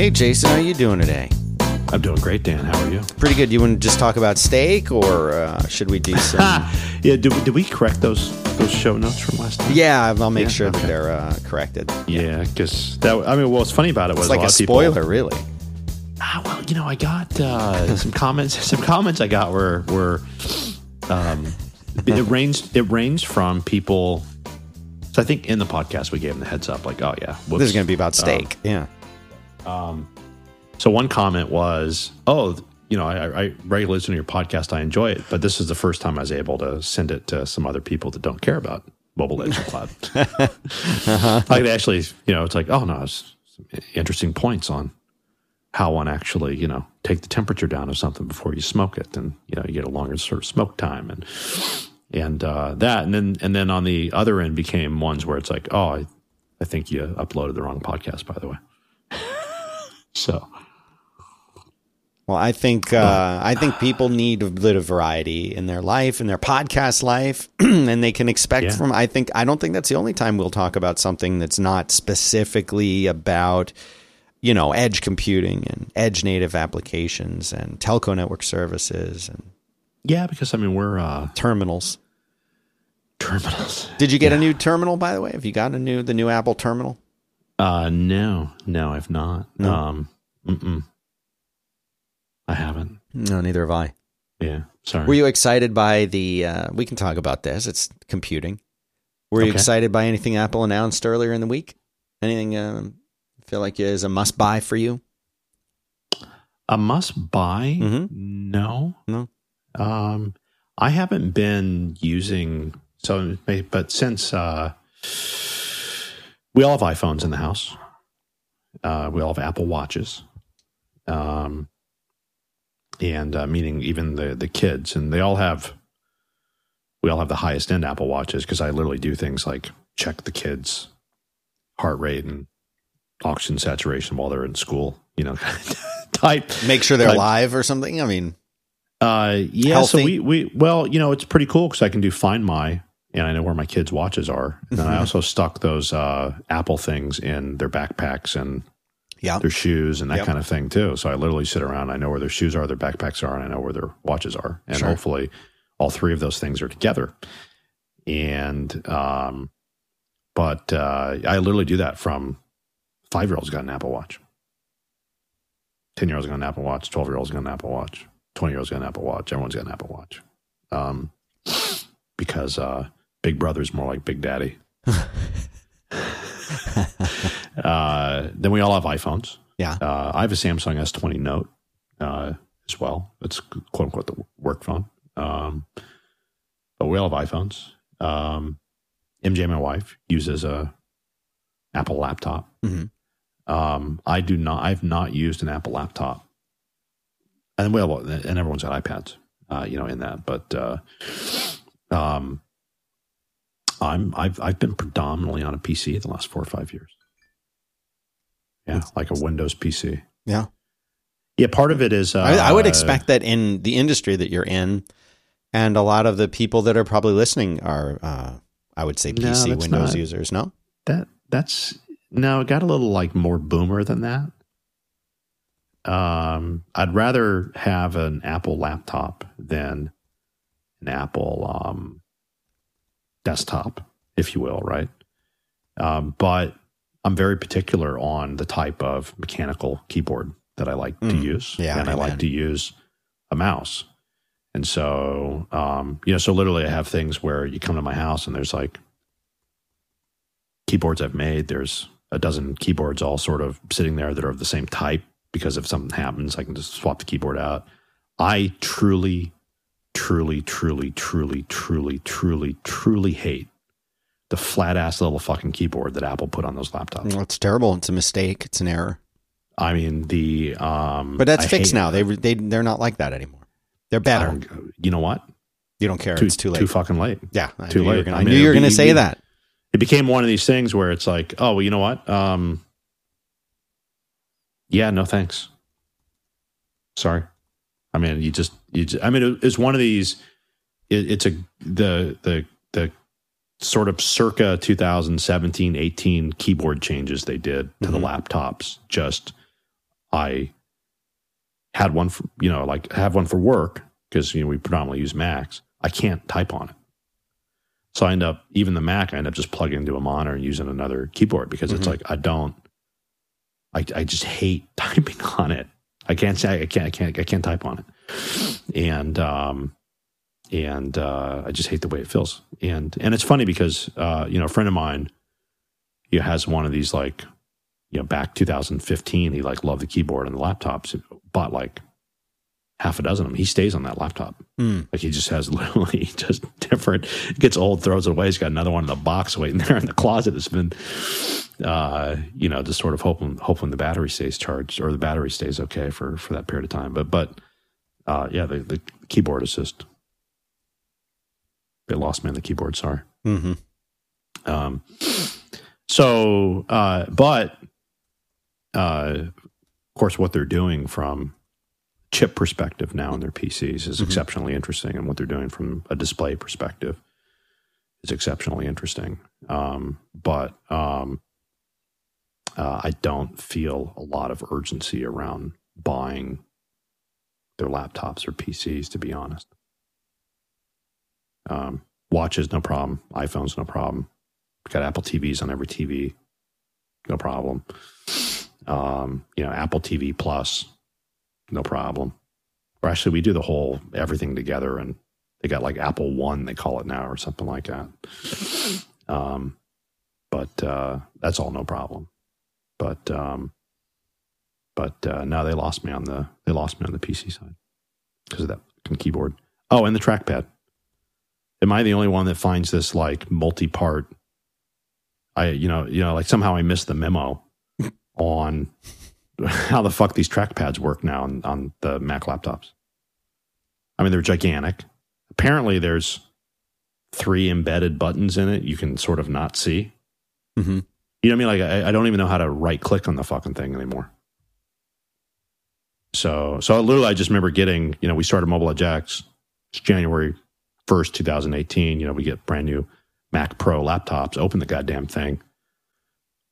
Hey, Jason, how you doing today? I'm doing great, Dan. How are you? Pretty good. You want to just talk about steak, or uh, should we do some? yeah, did, did we correct those those show notes from last time? yeah, I'll make Yeah, sure that okay. they're uh, corrected. Yeah, because that. I mean, what's funny about it was It's like a lot of people. spoiler, really. Ah, well, you know, I got uh, some comments. Some comments I got were were. Um, it ranged. It ranged from people. So I think in the podcast we gave them the heads up, like, oh yeah, whoops. This is going to be about steak. yeah. So one comment was, "Oh, you know, I, I regularly listen to your podcast. I enjoy it, but this is the first time I was able to send it to some other people that don't care about Mobile Legend Cloud. Like they actually, you know, it's like, oh no, it's some interesting points on how one actually, you know, take the temperature down of something before you smoke it, and you know, you get a longer sort of smoke time and and uh, that, and then and then on the other end became ones where it's like, oh, I, I think you uploaded the wrong podcast, by the way. So. Well, I think uh, I think people need a bit of variety in their life, in their podcast life, and they can expect Yeah. from. I think I don't think that's the only time we'll talk about something that's not specifically about, you know, edge computing and edge native applications and telco network services and Yeah, because I mean we're uh, terminals. terminals. Did you get a new terminal, by the way? Have you got a new the new Apple terminal? Uh, no, no, I've not. Um, mm-mm. I haven't. No, neither have I. Yeah, sorry. Were you excited by the? Uh, we can talk about this. It's computing. Were you excited by anything Apple announced earlier in the week? Anything um, feel like is a must buy for you? a must buy? Mm-hmm. No, No. Um, I haven't been using so, but since uh, we all have iPhones in the house, uh, we all have Apple Watches. Um, and uh, meaning even the the kids, and they all have. We all have the highest end Apple Watches because I literally do things like check the kids' heart rate and oxygen saturation while they're in school. You know, type Make sure they're Like- live or something. I mean, uh, yeah. Healthy? So we we well, you know, it's pretty cool because I can do Find My, and I know where my kids' watches are. And then I also stuck those uh, Apple things in their backpacks and yeah, their shoes and that Yep. kind of thing too. So I literally sit around. I know where their shoes are, their backpacks are, and I know where their watches are. And Sure. hopefully, all three of those things are together. And um, but uh, I literally do that from five year olds got an Apple Watch. 10 year olds got an Apple Watch, 12 year olds got an Apple Watch, 20 year olds got an Apple Watch, everyone's got an Apple Watch. Um, because uh, Big Brother's more like Big Daddy. uh, then we all have iPhones. Yeah. Uh, I have a Samsung S20 Note uh, as well. It's quote unquote the work phone. Um, but we all have iPhones. Um, MJ, my wife, uses a Apple laptop. Mhm. Um, I do not. I've not used an Apple laptop, and well, and everyone's got iPads, uh, you know, in that. But uh, um, I'm I've I've been predominantly on a PC the last four or five years. Yeah, like a Windows PC. yeah. Yeah, part of it is. Uh, I, I would expect that in the industry that you're in, and a lot of the people that are probably listening are, uh, I would say, PC that's Windows not- users. No, that that's no, it got a little like more boomer than that. Um, I'd rather have an Apple laptop than an Apple um, desktop, if you will, right? Um, but I'm very particular on the type of mechanical keyboard that I like to Mm, use, yeah, and I like to use a mouse. And so, um, you know, so literally, I have things where you come to my house and there's like keyboards I've made. There's a dozen keyboards all sort of sitting there that are of the same type because if something happens, I can just swap the keyboard out. I truly, truly, truly, truly, truly, truly, truly hate the flat ass little fucking keyboard that Apple put on those laptops. well, it's terrible. It's a mistake. It's an error. I mean, the um, But that's I fixed now. They they they're not like that anymore. They're better. You know what? You don't care. Too, it's too late. Too fucking late. yeah, I too knew you were late. gonna- I I mean, knew you were going to say that. it became one of these things where it's like, oh, well, you know what? Um, yeah, no thanks. Sorry. I mean, you just, you just, I mean, it's one of these, it, it's a, the, the, the sort of circa 2017, 18 keyboard changes they did to Mhm. the laptops. Just, I had one for, you know, like have one for work because, you know, we predominantly use Macs. I can't type on it. So I end up, even the Mac, I end up just plugging into a monitor and using another keyboard because it's Mhm. like, I don't, I, I just hate typing on it. I can't say, I can't, I can't, I can't type on it. And, um, and, uh, I just hate the way it feels. And, and it's funny because, uh, you know, a friend of mine, he has one of these like, you know, back 2015, he like loved the keyboard and the laptops, bought like half a dozen of them. He stays on that laptop. Hmm. Like he just has literally just different. Gets old, throws it away. He's got another one in the box waiting there in the closet. It's been, uh, you know, just sort of hoping hoping the battery stays charged or the battery stays okay for for that period of time. But but uh, yeah, the the keyboard assist. they lost me on the keyboard. Sorry. hmm Um, so, uh, but uh, of course, what they're doing from chip perspective now in their PCs is Mhm. exceptionally interesting, and what they're doing from a display perspective is exceptionally interesting. Um, but um, uh, I don't feel a lot of urgency around buying their laptops or PCs, to be honest. Um, watches, no problem. iPhones, no problem. Got Apple TVs on every TV, no problem. Um, you know, Apple TV Plus, no problem. Or actually, we do the whole everything together, and they got like Apple One, they call it now, or something like that. Um, but uh, that's all no problem. But um, but uh, no, they lost me on the they lost me on the PC side because of that keyboard. Oh, and the trackpad. Am I the only one that finds this like multi-part? I you know you know like somehow I missed the memo on how the fuck these trackpads work now on, on the Mac laptops. I mean, they're gigantic. Apparently, there's three embedded buttons in it you can sort of not see. hmm You know what I mean? Like I, I don't even know how to right click on the fucking thing anymore. So so literally I just remember getting, you know, we started MobiledgeX it's January first, two thousand eighteen. You know, we get brand new Mac Pro laptops, open the goddamn thing.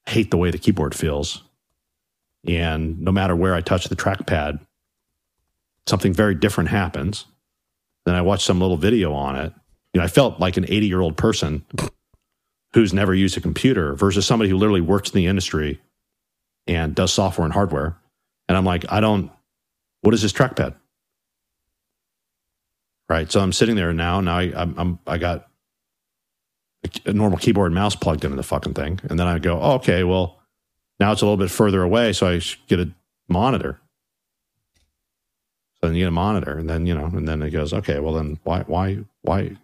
Hate the way the keyboard feels. And no matter where I touch the trackpad, something very different happens. Then I watch some little video on it. You know, I felt like an 80 year old person who's never used a computer versus somebody who literally works in the industry and does software and hardware. And I'm like, I don't, what is this trackpad? Right. So I'm sitting there now. Now I, I'm, I'm I got a, normal keyboard and mouse plugged into the fucking thing. And then I go, oh, okay, well, now it's a little bit further away. So I get a monitor. So then you get a monitor. And then, you know, and then it goes, okay, well, then why, why, why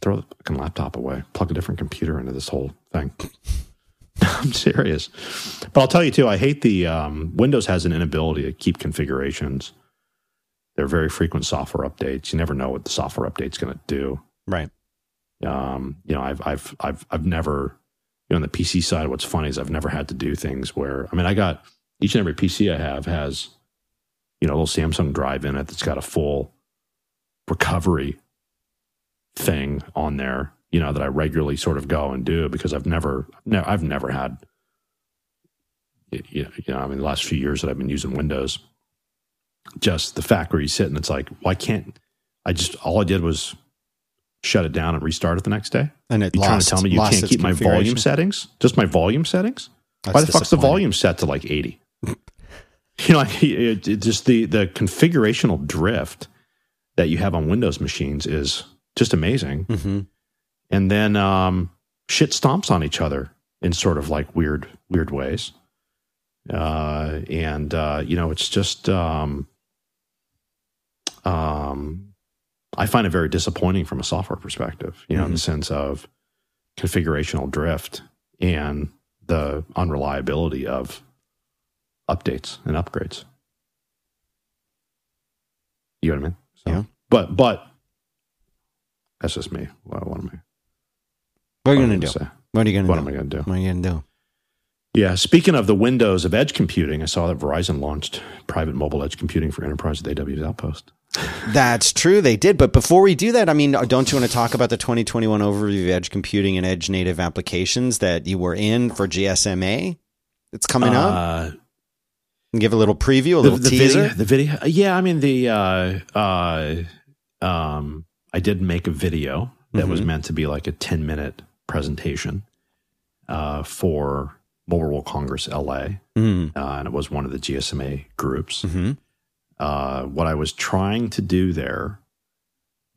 throw the fucking laptop away? Plug a different computer into this whole thing. I'm serious. But I'll tell you too, I hate the um, Windows has an inability to keep configurations. They're very frequent software updates. You never know what the software update's going to do. Right. Um, you know, I've I've I've I've never you know on the PC side. What's funny is I've never had to do things where I mean I got each and every PC I have has you know a little Samsung drive in it that's got a full recovery thing on there. You know that I regularly sort of go and do because I've never no I've never had you know, you know I mean the last few years that I've been using Windows just the fact where you sit and it's like, why can't I just all I did was shut it down and restart it the next day? And it You trying to tell me you can't keep my volume settings? Just my volume settings? That's why the fuck's the volume set to like 80? you know, like, it, it just the the configurational drift that you have on Windows machines is just amazing. Mhm. And then um, shit stomps on each other in sort of like weird weird ways. Uh, and uh, you know, it's just um, um, I find it very disappointing from a software perspective. You know, in the sense of configurational drift and the unreliability of updates and upgrades. You know what I mean? So, Yeah. But but that's just me. What, what am I? What are you going to do? say? What are you going to do? What am? I going to do? What are you going to do? Yeah. Speaking of the windows of edge computing, I saw that Verizon launched private mobile edge computing for enterprise with AWS Outpost. That's true. They did. But before we do that, I mean, don't you want to talk about the 2021 overview of edge computing and edge native applications that you were in for GSMA? It's coming up. Uh, Give a little preview, a little the, the teaser. Video, the video, yeah. I mean, the uh, uh, um, I did make a video that was Mhm. meant to be like a ten minute presentation uh, for Mobile World Congress LA, Mm. uh, and it was one of the GSMA groups. hmm Uh, what I was trying to do there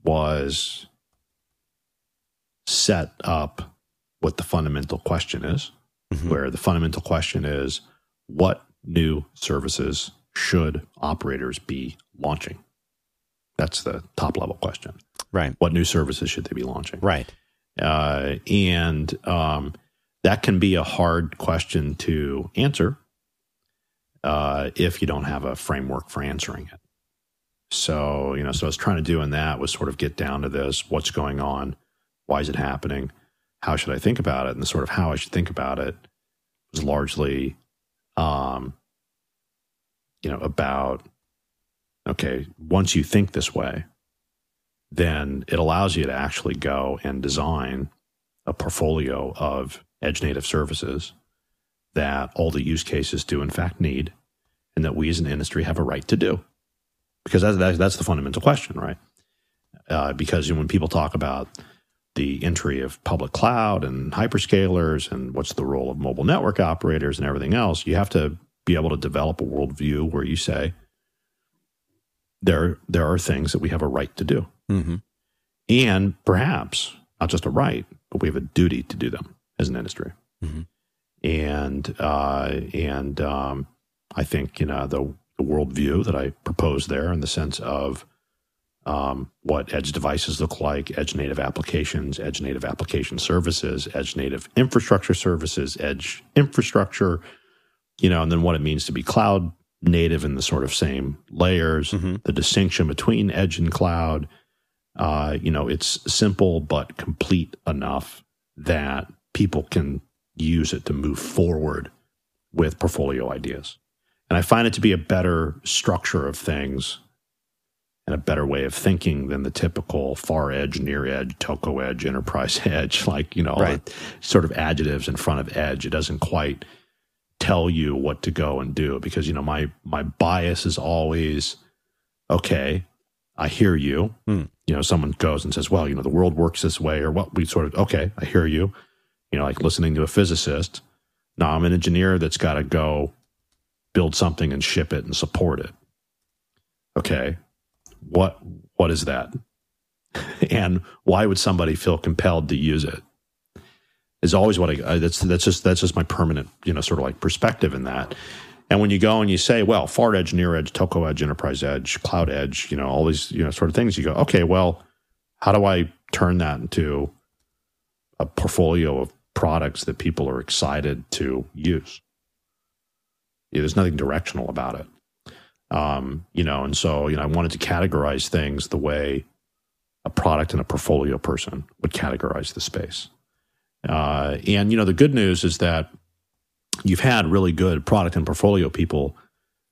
was set up what the fundamental question is, Mhm. where the fundamental question is what new services should operators be launching? That's the top level question. Right. What new services should they be launching? Right. Uh, and um, that can be a hard question to answer uh, if you don't have a framework for answering it. So, you know, so I was trying to do in that was sort of get down to this what's going on? Why is it happening? How should I think about it? And the sort of how I should think about it was largely, um, you know, about, okay, once you think this way, then it allows you to actually go and design a portfolio of edge native services that all the use cases do in fact need and that we as an industry have a right to do. Because that's, that's, the fundamental question right? Uh, because when people talk about the entry of public cloud and hyperscalers and what's the role of mobile network operators and everything else you have to be able to develop a worldview where you say there there are things that we have a right to do hmm and perhaps not just a right, but we have a duty to do them as an industry. Mhm. And uh, and um, I think you know the, the worldview that I propose there, in the sense of um, what edge devices look like, edge native applications, edge native application services, edge native infrastructure services, edge infrastructure, you know, and then what it means to be cloud native in the sort of same layers, Mhm. the distinction between edge and cloud. Uh, you know, it's simple but complete enough that people can use it to move forward with portfolio ideas. And I find it to be a better structure of things and a better way of thinking than the typical far edge, near edge, telco edge, enterprise edge, like, you know, Right. sort of adjectives in front of edge. It doesn't quite tell you what to go and do because, you know, my my bias is always, okay, I hear you. Hmm. You know, someone goes and says, well, you know, the world works this way, or what we sort of, okay, I hear you. You know, like listening to a physicist. Now I'm an engineer that's got to go build something and ship it and support it. Okay. What what is that? and why would somebody feel compelled to use it? Is always what I, I that's that's just that's just my permanent, you know, sort of like perspective in that. And when you go and you say, well, far edge, near edge, telco edge, enterprise edge, cloud edge, you know, all these, you know, sort of things, you go, okay, well, how do I turn that into a portfolio of products that people are excited to use? Yeah, there's nothing directional about it. Um, you know, and so, you know, I wanted to categorize things the way a product and a portfolio person would categorize the space. Uh, and, you know, the good news is that you've had really good product and portfolio people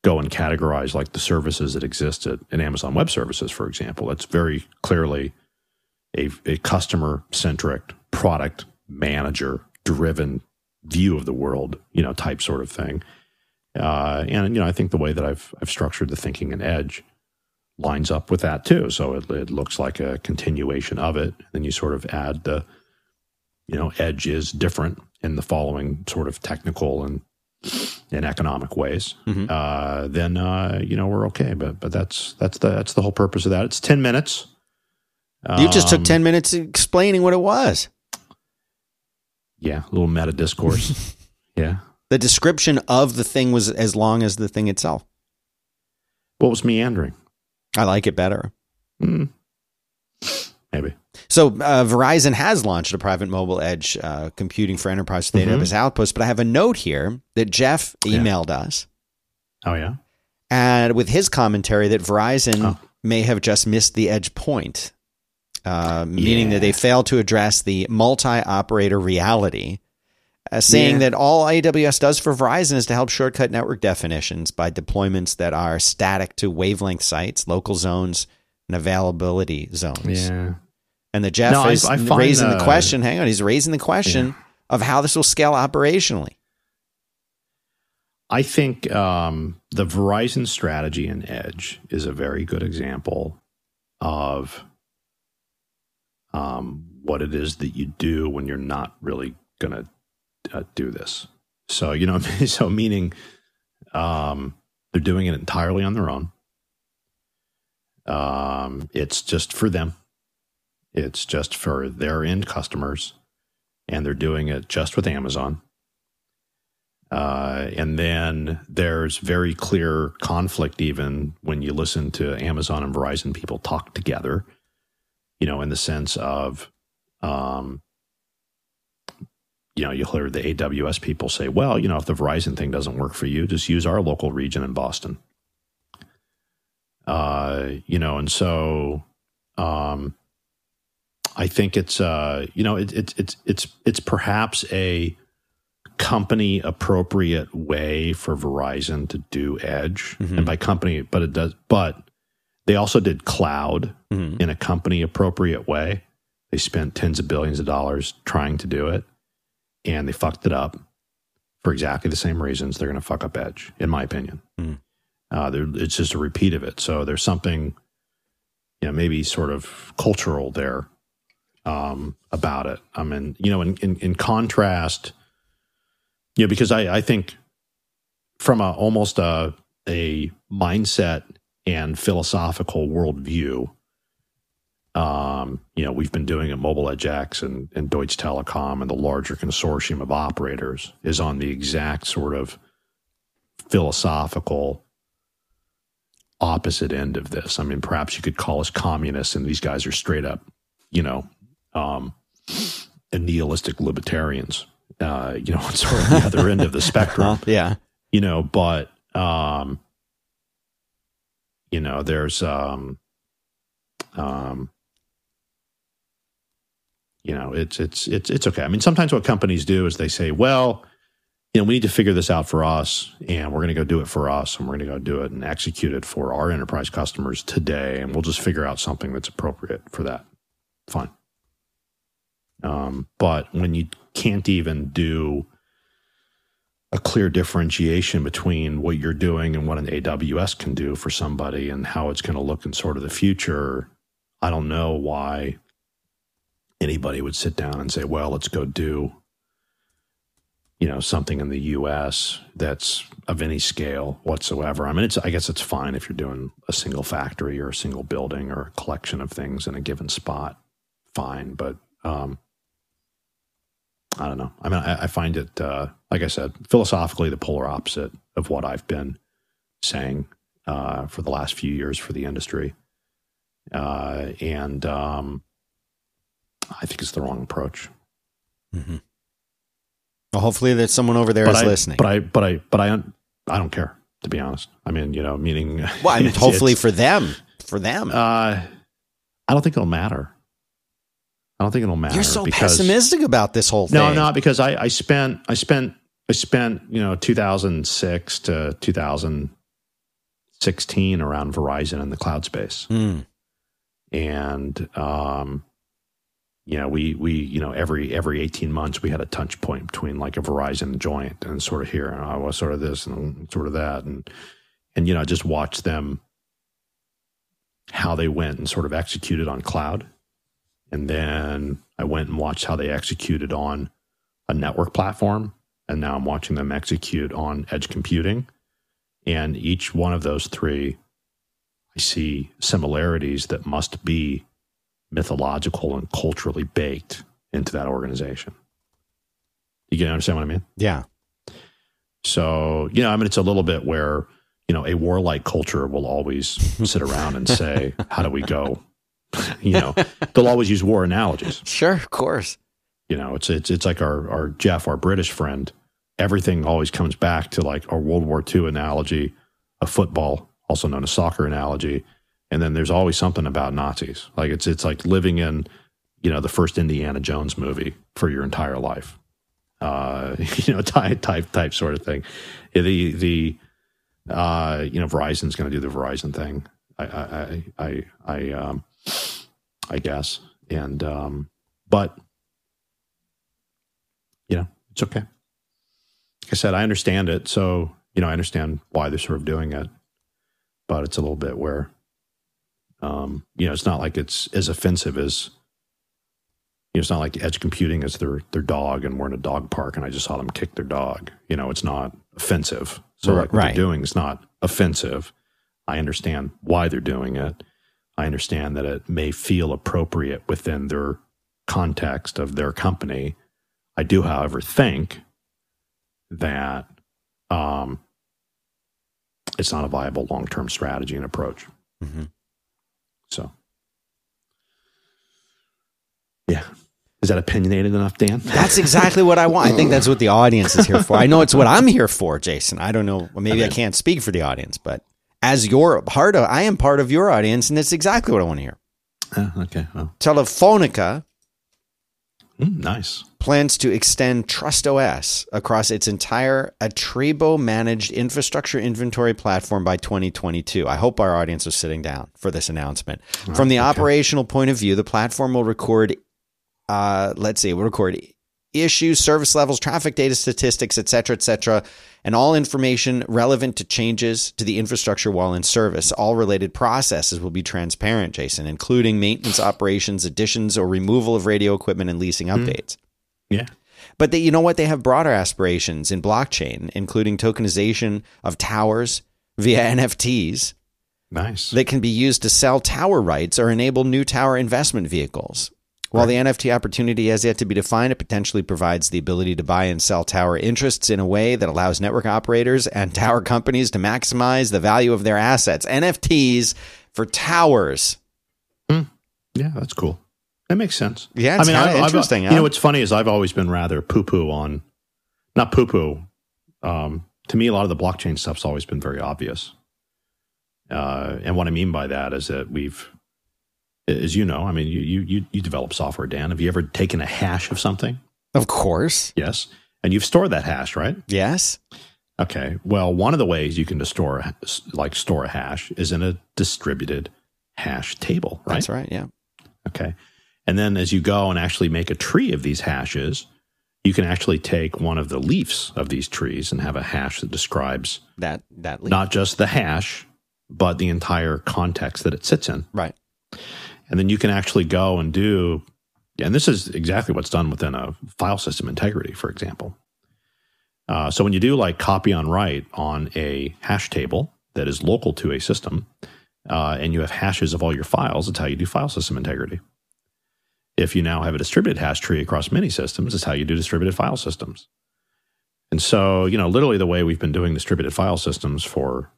go and categorize like the services that existed in Amazon Web Services, for example. That's very clearly a, a customer centric product manager driven view of the world, you know, type sort of thing. Uh, and you know, I think the way that I've I've structured the thinking in Edge lines up with that too. So it, it looks like a continuation of it. Then you sort of add the, you know, Edge is different in the following sort of technical and and economic ways. Mhm. Uh, then uh, you know we're okay. But but that's that's the that's the whole purpose of that. It's ten minutes. You just took Um, 10 minutes explaining what it was. Yeah, a little meta discourse. yeah. The description of the thing was as long as the thing itself. What was meandering? I like it better. Hmm. Maybe. So uh, Verizon has launched a private mobile edge uh, computing for enterprise with Mhm. AWS Outpost, but I have a note here that Jeff Yeah. emailed us, Oh yeah. and with his commentary that Verizon Oh. may have just missed the edge point, uh, meaning Yeah. that they failed to address the multi-operator reality. Uh, saying Yeah. that all AWS does for Verizon is to help shortcut network definitions by deployments that are static to wavelength sites, local zones, and availability zones. Yeah. And the Jeff No, I- is I find, raising the uh, question. Hang on, he's raising the question Yeah. of how this will scale operationally. I think um, the Verizon strategy in Edge is a very good example of um, what it is that you do when you're not really going to uh, do this. So, you know, so meaning um, they're doing it entirely on their own. Um, it's just for them, it's just for their end customers, and they're doing it just with Amazon. Uh, and then there's very clear conflict, even when you listen to Amazon and Verizon people talk together, you know, in the sense of, um, you know, you'll hear the AWS people say, well, you know, if the Verizon thing doesn't work for you, just use our local region in Boston. Uh, you know, and so um, I think it's, uh, you know, it, it, it's, it's, it's perhaps a company appropriate way for Verizon to do Edge. Mhm. And by company, but it does, but they also did cloud Mhm. in a company appropriate way. They spent tens of billions of dollars trying to do it and they fucked it up for exactly the same reasons they're going to fuck up Edge, in my opinion. Mm. Uh, it's just a repeat of it. So there's something, you know, maybe sort of cultural there um, about it. I mean, you know, in, in, in contrast, you know, because I, I think from a almost a, a mindset and philosophical worldview, um, you know, we've been doing it. MobiledgeX and, and Deutsche Telekom and the larger consortium of operators is on the exact sort of philosophical opposite end of this. I mean, perhaps you could call us communists, and these guys are straight up, you know, um, and nihilistic libertarians. Uh, you know, on sort of the other end of the spectrum? Yeah. you know, but um, you know, there's um, um, you know, it's it's it's it's okay. I mean, sometimes what companies do is they say, well, you know, we need to figure this out for us, and we're going to go do it for us, and we're going to go do it and execute it for our enterprise customers today, and we'll just figure out something that's appropriate for that. Fine. Um, but when you can't even do a clear differentiation between what you're doing and what an AWS can do for somebody and how it's going to look in sort of the future, I don't know why anybody would sit down and say, well, let's go do you know something in the US that's of any scale whatsoever. I mean it's I guess it's fine if you're doing a single factory or a single building or a collection of things in a given spot. Fine, but um I don't know. I mean, I, I find it, uh, like I said, philosophically the polar opposite of what I've been saying uh, for the last few years for the industry, uh, and um, I think it's the wrong approach. hmm Well, hopefully there's someone over there but is I, listening. But I, but I, but I, I don't care to be honest. I mean, you know, meaning. well, I mean, hopefully for them, for them. uh, I don't think it'll matter. I don't think it'll matter. You're so because- pessimistic about this whole thing. No, I'm not because I, I spent I spent I spent you know 2006 to 2016 around Verizon in the cloud space, Mm. and um, you know we we you know every every 18 months we had a touch point between like a Verizon joint and sort of here and I was sort of this and sort of that and and you know just watched them how they went and sort of executed on cloud, and then I went and watched how they executed on a network platform and now I'm watching them execute on edge computing. And each one of those three, I see similarities that must be mythological and culturally baked into that organization. You can understand what I mean? Yeah. So, you know, I mean, it's a little bit where, you know, a warlike culture will always sit around and say, how do we go? you know, they'll always use war analogies. Sure, of course. you know it's it's it's like our our jeff our british friend everything always comes back to like our world war ii analogy of football also known as soccer analogy and then there's always something about nazis. Like it's it's like living in you know the first indiana jones movie for your entire life. Uh you know type type type sort of thing. The the uh you know verizon's going to do the verizon thing. I i i i, I um i guess and um but you know, it's okay. Like I said, I understand it. So, you know, I understand why they're sort of doing it, but it's a little bit where, um, you know, it's not like it's as offensive as, you know, it's not like edge computing is their their dog, and we're in a dog park, and I just saw them kick their dog. You know, it's not offensive. So like what Right. they're doing is not offensive. I understand why they're doing it. I understand that it may feel appropriate within their context of their company. I do, however, think that um, it's not a viable long term strategy and approach. Mhm. So, yeah. Is that opinionated enough, Dan? That's exactly what I want. I think that's what the audience is here for. I know it's what I'm here for, Jason. I don't know. Maybe I can't speak for the audience, but as your part of, I am part of your audience, and that's exactly what I want to hear. Uh, okay. Well, Telefonica mm, nice. plans to extend TrustOS across its entire Atrebo managed infrastructure inventory platform by 2022. I hope our audience is sitting down for this announcement. From the operational point of view, the platform will record, uh, let's see, will record issues, service levels, traffic data statistics, et cetera, et cetera, and all information relevant to changes to the infrastructure while in service. All related processes will be transparent, Jason, including maintenance operations, additions or removal of radio equipment, and leasing mm-hmm. updates. Yeah. But they, you know what? They have broader aspirations in blockchain, including tokenization of towers via NFTs Nice. that can be used to sell tower rights or enable new tower investment vehicles. While the NFT opportunity has yet to be defined, it potentially provides the ability to buy and sell tower interests in a way that allows network operators and tower companies to maximize the value of their assets. NFTs for towers. yeah, that's cool. That makes sense. Yeah, it's kinda I've- I've- interesting, you huh? know, what's funny is I've always been rather poo poo on, not poo poo. Um, to me, a lot of the blockchain stuff's always been very obvious. Uh, and what I mean by that is that we've, as you know, I mean, you, you, you, you develop software, Dan. Have you ever taken a hash of something? Of course. Yes. And you've stored that hash, right? Yes. Okay. Well, one of the ways you can store, a- like store a hash is in a distributed hash table, right? That's right. Yeah. Okay. And then as you go and actually make a tree of these hashes, you can actually take one of the leaves of these trees and have a hash that describes That, that leap. not just the hash, but the entire context that it sits in. right. And then you can actually go and do, and this is exactly what's done within a file system integrity, for example. Uh, so when you do like copy on write on a hash table that is local to a system, uh, and you have hashes of all your files, it's how you do file system integrity. If you now have a distributed hash tree across many systems, it's how you do distributed file systems. And so, you know, literally the way we've been doing distributed file systems for,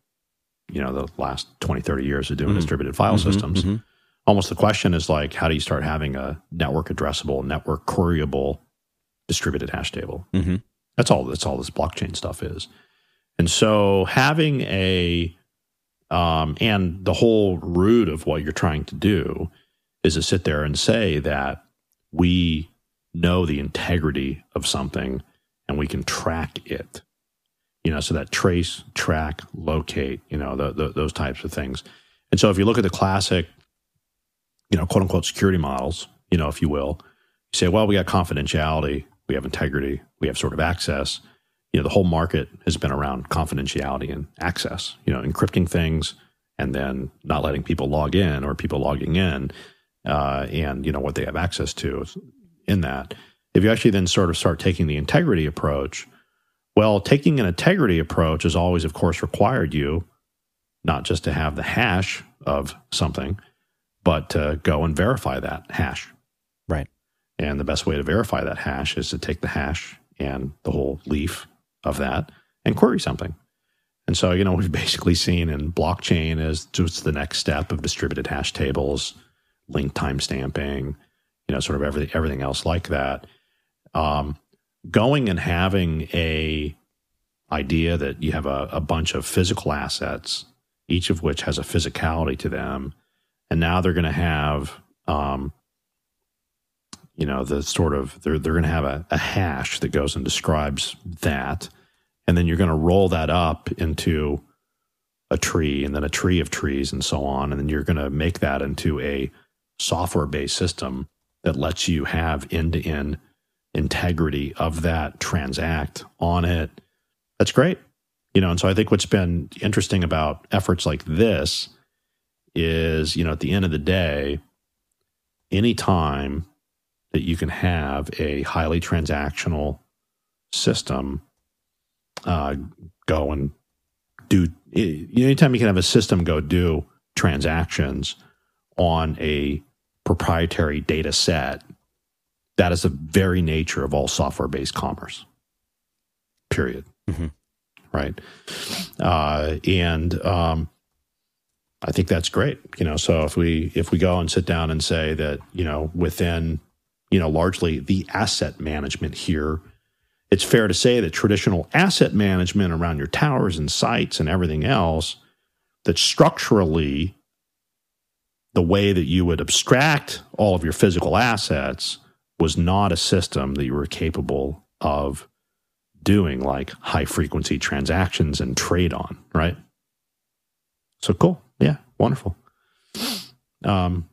you know, the last 20, 30 years of doing Mhm. distributed file Mhm, systems mhm. Almost the question is like how do you start having a network addressable network queryable distributed hash table? Mhm. that's all that's all this blockchain stuff is. And so having a um, and the whole root of what you're trying to do is to sit there and say that we know the integrity of something and we can track it. You know so that trace track locate you know the, the, those types of things. And so if you look at the classic you know quote unquote security models you know if you will. You say well we got confidentiality we have integrity we have sort of access. You know the whole market has been around confidentiality and access you know encrypting things and then not letting people log in or people logging in uh, and you know what they have access to in that. If you actually then sort of start taking the integrity approach well taking an integrity approach has always of course required you not just to have the hash of something but to go and verify that hash Right. and the best way to verify that hash is to take the hash and the whole leaf of that and query something. And so, you know, we've basically seen in blockchain as just the next step of distributed hash tables, link timestamping, you know, sort of everything, everything else like that. Um, going and having a idea that you have a, a bunch of physical assets, each of which has a physicality to them, and now they're going to have um, you know the sort of they're they're going to have a, a hash that goes and describes that. And then you're going to roll that up into a tree and then a tree of trees and so on. And then you're going to make that into a software based system that lets you have end to end integrity of that transact on it. That's great. You know, and so I think what's been interesting about efforts like this is, you know, at the end of the day, any time that you can have a highly transactional system uh, go and do anytime you can have a system go do transactions on a proprietary data set that is the very nature of all software based commerce. Period. Mm-hmm. right? Uh, and um, i think that's great you know so if we if we go and sit down and say that you know within you know largely the asset management here it's fair to say that traditional asset management around your towers and sites and everything else, that structurally, the way that you would abstract all of your physical assets was not a system that you were capable of doing like high frequency transactions and trade on, right? So cool. Wonderful. Um,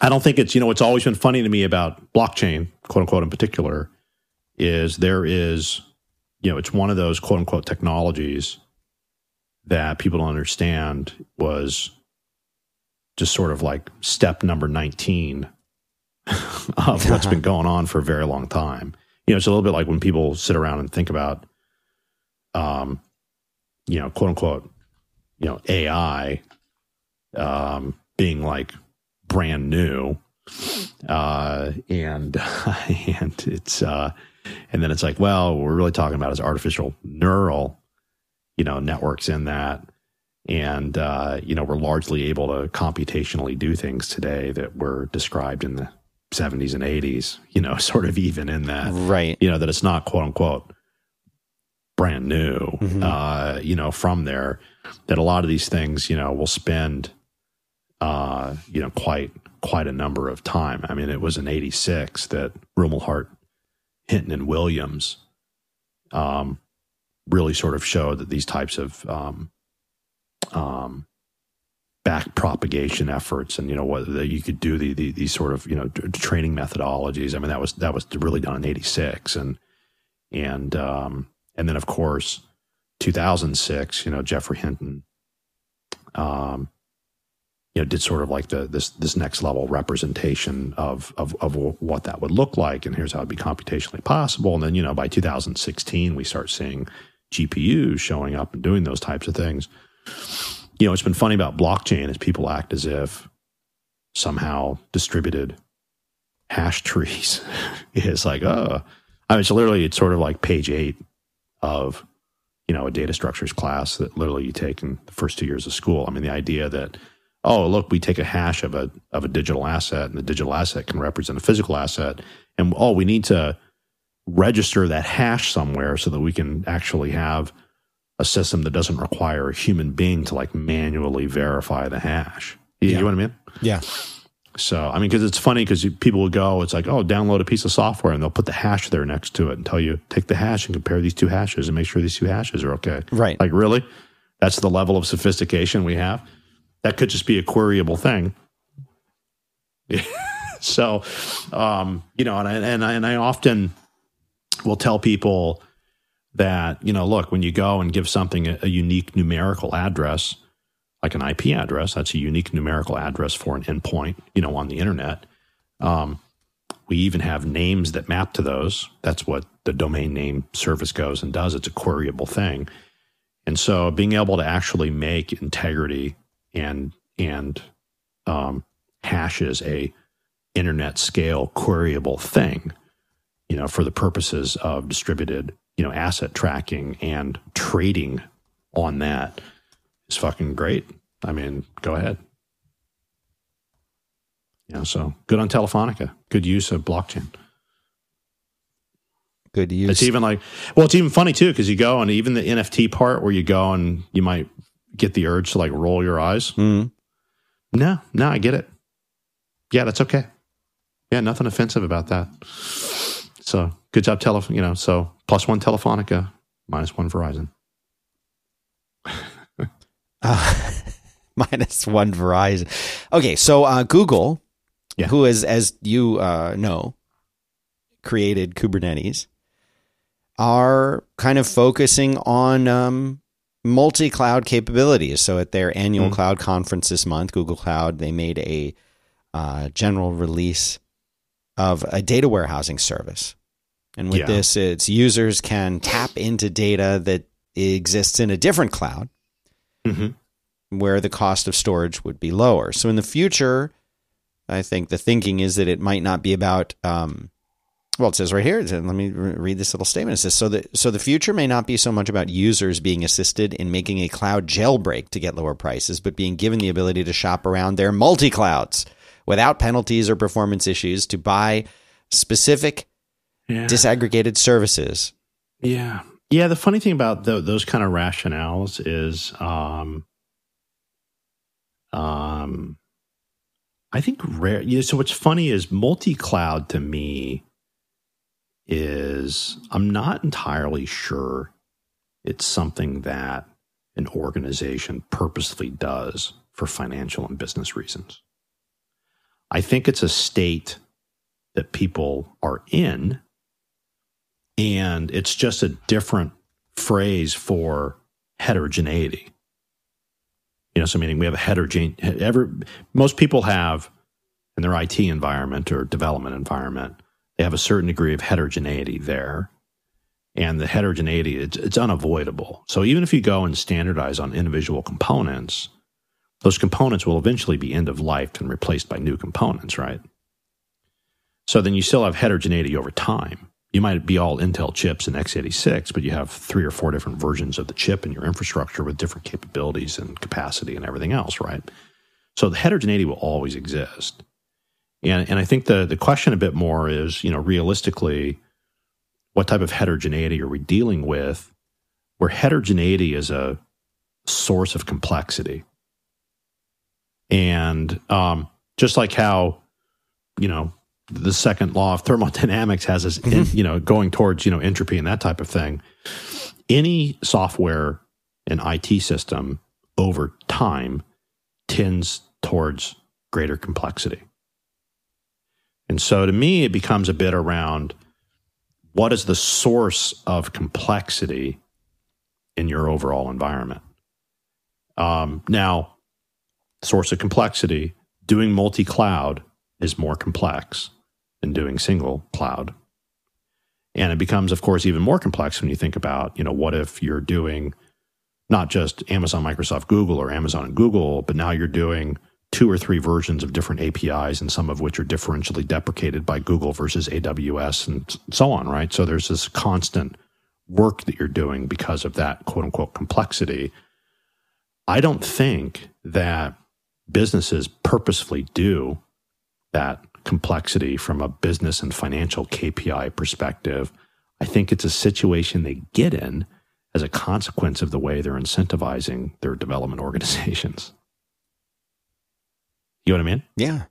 I don't think it's, you know, it's always been funny to me about blockchain, quote unquote, in particular, is there is, you know, it's one of those quote unquote technologies that people don't understand was just sort of like step number 19 of what's been going on for a very long time. You know, it's a little bit like when people sit around and think about, um, you know, quote unquote, you know, AI um, being like brand new, uh, and and it's uh, and then it's like, well, we're really talking about is artificial neural, you know, networks in that. And, uh, you know, we're largely able to computationally do things today that were described in the 70s and 80s, you know, sort of even in that. Right. You know, that it's not quote unquote brand new, mm-hmm. uh, you know, from there, that a lot of these things, you know, will spend, uh, you know, quite, quite a number of time. I mean, it was in 86 that Rumelhart Hinton and Williams um, really sort of showed that these types of um, um, back propagation efforts and you know whether you could do the, the, these sort of you know training methodologies. I mean that was that was really done in '86 and and um, and then of course 2006. You know Geoffrey Hinton um, you know, did sort of like the this this next level representation of, of of what that would look like, and here's how it'd be computationally possible. And then you know, by 2016, we start seeing GPUs showing up and doing those types of things. You know, it's been funny about blockchain is people act as if somehow distributed hash trees is like, oh, I mean, it's literally it's sort of like page eight of you know a data structures class that literally you take in the first two years of school. I mean, the idea that oh look we take a hash of a of a digital asset and the digital asset can represent a physical asset. And oh we need to register that hash somewhere so that we can actually have a system that doesn't require a human being to like manually verify the hash. You, yeah. you know what i mean? Yeah. So i mean because it's funny because people will go it's like oh download a piece of software and they'll put the hash there next to it and tell you take the hash and compare these two hashes and make sure these two hashes are okay. Right. Like really? That's the level of sophistication we have that could just be a queryable thing. so, um, you know, and I, and I, and I often will tell people that, you know, look, when you go and give something a, a unique numerical address, like an IP address, that's a unique numerical address for an endpoint, you know, on the internet. Um, we even have names that map to those. That's what the domain name service goes and does. It's a queryable thing. And so being able to actually make integrity and and um, hashes a internet scale queryable thing, you know, for the purposes of distributed, you know, asset tracking and trading on that is fucking great. I mean, go ahead. You know, so good on Telefonica. Good use of blockchain. Good use. It's even like, well, it's even funny too because you go and even the NFT part where you go and you might get the urge to like roll your eyes. Mm-hmm. No, no, I get it. Yeah, that's okay. Yeah, nothing offensive about that. So good job, telephone. You know, so plus one Telefonica, minus one Verizon. uh, minus one Verizon. Okay, so uh, Google, yeah. who is, as you uh, know, created Kubernetes, are kind of focusing on um, multi cloud capabilities. So at their annual mm. cloud conference this month, Google Cloud, they made a uh, general release of a data warehousing service. And with yeah. this, its users can tap into data that exists in a different cloud mm-hmm. where the cost of storage would be lower. So in the future, I think the thinking is that it might not be about um, well, it says right here. Let me read this little statement. It says so the so the future may not be so much about users being assisted in making a cloud jailbreak to get lower prices, but being given the ability to shop around their multi clouds without penalties or performance issues to buy specific yeah. disaggregated services. Yeah, yeah. The funny thing about the, those kind of rationales is, um, um, I think rare. You know, so what's funny is multi cloud to me is I'm not entirely sure it's something that an organization purposely does for financial and business reasons. I think it's a state that people are in, and it's just a different phrase for heterogeneity. You know, so meaning we have a heterogeneity. Ever most people have in their IT environment or development environment they have a certain degree of heterogeneity there. And the heterogeneity, it's, it's unavoidable. So even if you go and standardize on individual components, those components will eventually be end of life and replaced by new components, right? So then you still have heterogeneity over time. You might be all Intel chips in x86, but you have three or four different versions of the chip in your infrastructure with different capabilities and capacity and everything else, right? So the heterogeneity will always exist. And, and I think the, the question a bit more is, you know, realistically, what type of heterogeneity are we dealing with where heterogeneity is a source of complexity? And um, just like how, you know, the second law of thermodynamics has us, in, mm-hmm. you know, going towards, you know, entropy and that type of thing. Any software and IT system over time tends towards greater complexity. And so to me, it becomes a bit around what is the source of complexity in your overall environment. Um, now, source of complexity, doing multi cloud is more complex than doing single cloud. And it becomes, of course, even more complex when you think about, you know, what if you're doing not just Amazon, Microsoft, Google, or Amazon and Google, but now you're doing two or three versions of different APIs, and some of which are differentially deprecated by Google versus AWS and so on, right? So there's this constant work that you're doing because of that quote unquote complexity. I don't think that businesses purposefully do that complexity from a business and financial KPI perspective. I think it's a situation they get in as a consequence of the way they're incentivizing their development organizations. You know what I mean? Yeah.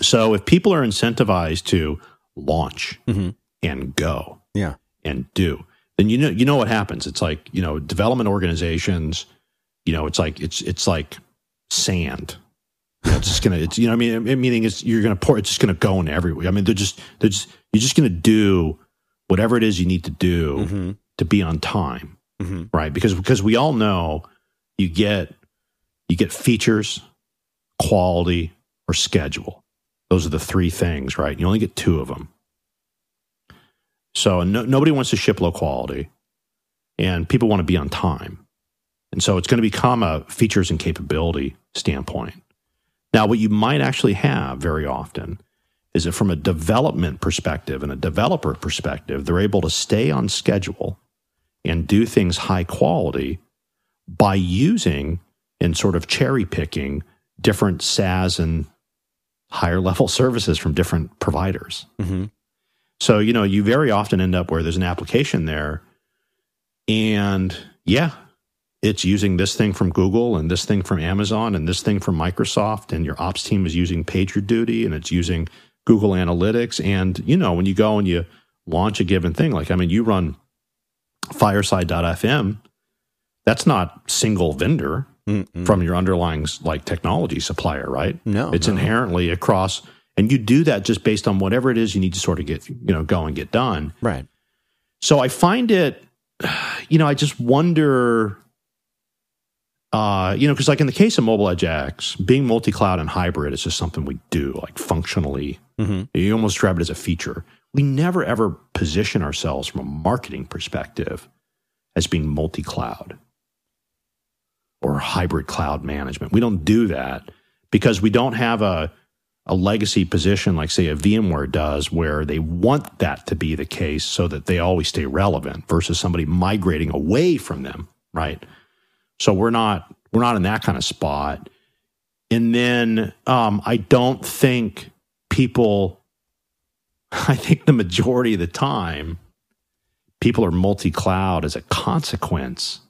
So if people are incentivized to launch mm-hmm. and go, yeah, and do, then you know you know what happens. It's like you know development organizations. You know, it's like it's it's like sand. You know, it's just gonna. It's you know. I mean, meaning it's you're gonna pour. It's just gonna go in everywhere. I mean, they're just they're just you're just gonna do whatever it is you need to do mm-hmm. to be on time, mm-hmm. right? Because because we all know you get you get features quality, or schedule. Those are the three things, right? You only get two of them. So no, nobody wants to ship low quality, and people want to be on time. And so it's going to become a features and capability standpoint. Now, what you might actually have very often is that from a development perspective and a developer perspective, they're able to stay on schedule and do things high quality by using and sort of cherry picking different SaaS and higher level services from different providers. Mm-hmm. So, you know, you very often end up where there's an application there and yeah, it's using this thing from Google and this thing from Amazon and this thing from Microsoft and your ops team is using PagerDuty and it's using Google Analytics and you know, when you go and you launch a given thing like I mean you run fireside.fm that's not single vendor Mm-mm. from your underlying like technology supplier, right? No, it's no. inherently across, and you do that just based on whatever it is you need to sort of get you know go and get done. Right. So I find it, you know, I just wonder uh, you know, because like in the case of MobiledgeX, being multi-cloud and hybrid is just something we do, like functionally. Mhm. You almost describe it as a feature. We never ever position ourselves from a marketing perspective as being multi-cloud or hybrid cloud management. We don't do that because we don't have a a legacy position like say a VMware does where they want that to be the case so that they always stay relevant versus somebody migrating away from them, right? So we're not we're not in that kind of spot. And then um, I don't think people. I think the majority of the time, people are multi-cloud as a consequence